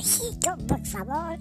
México, por favor.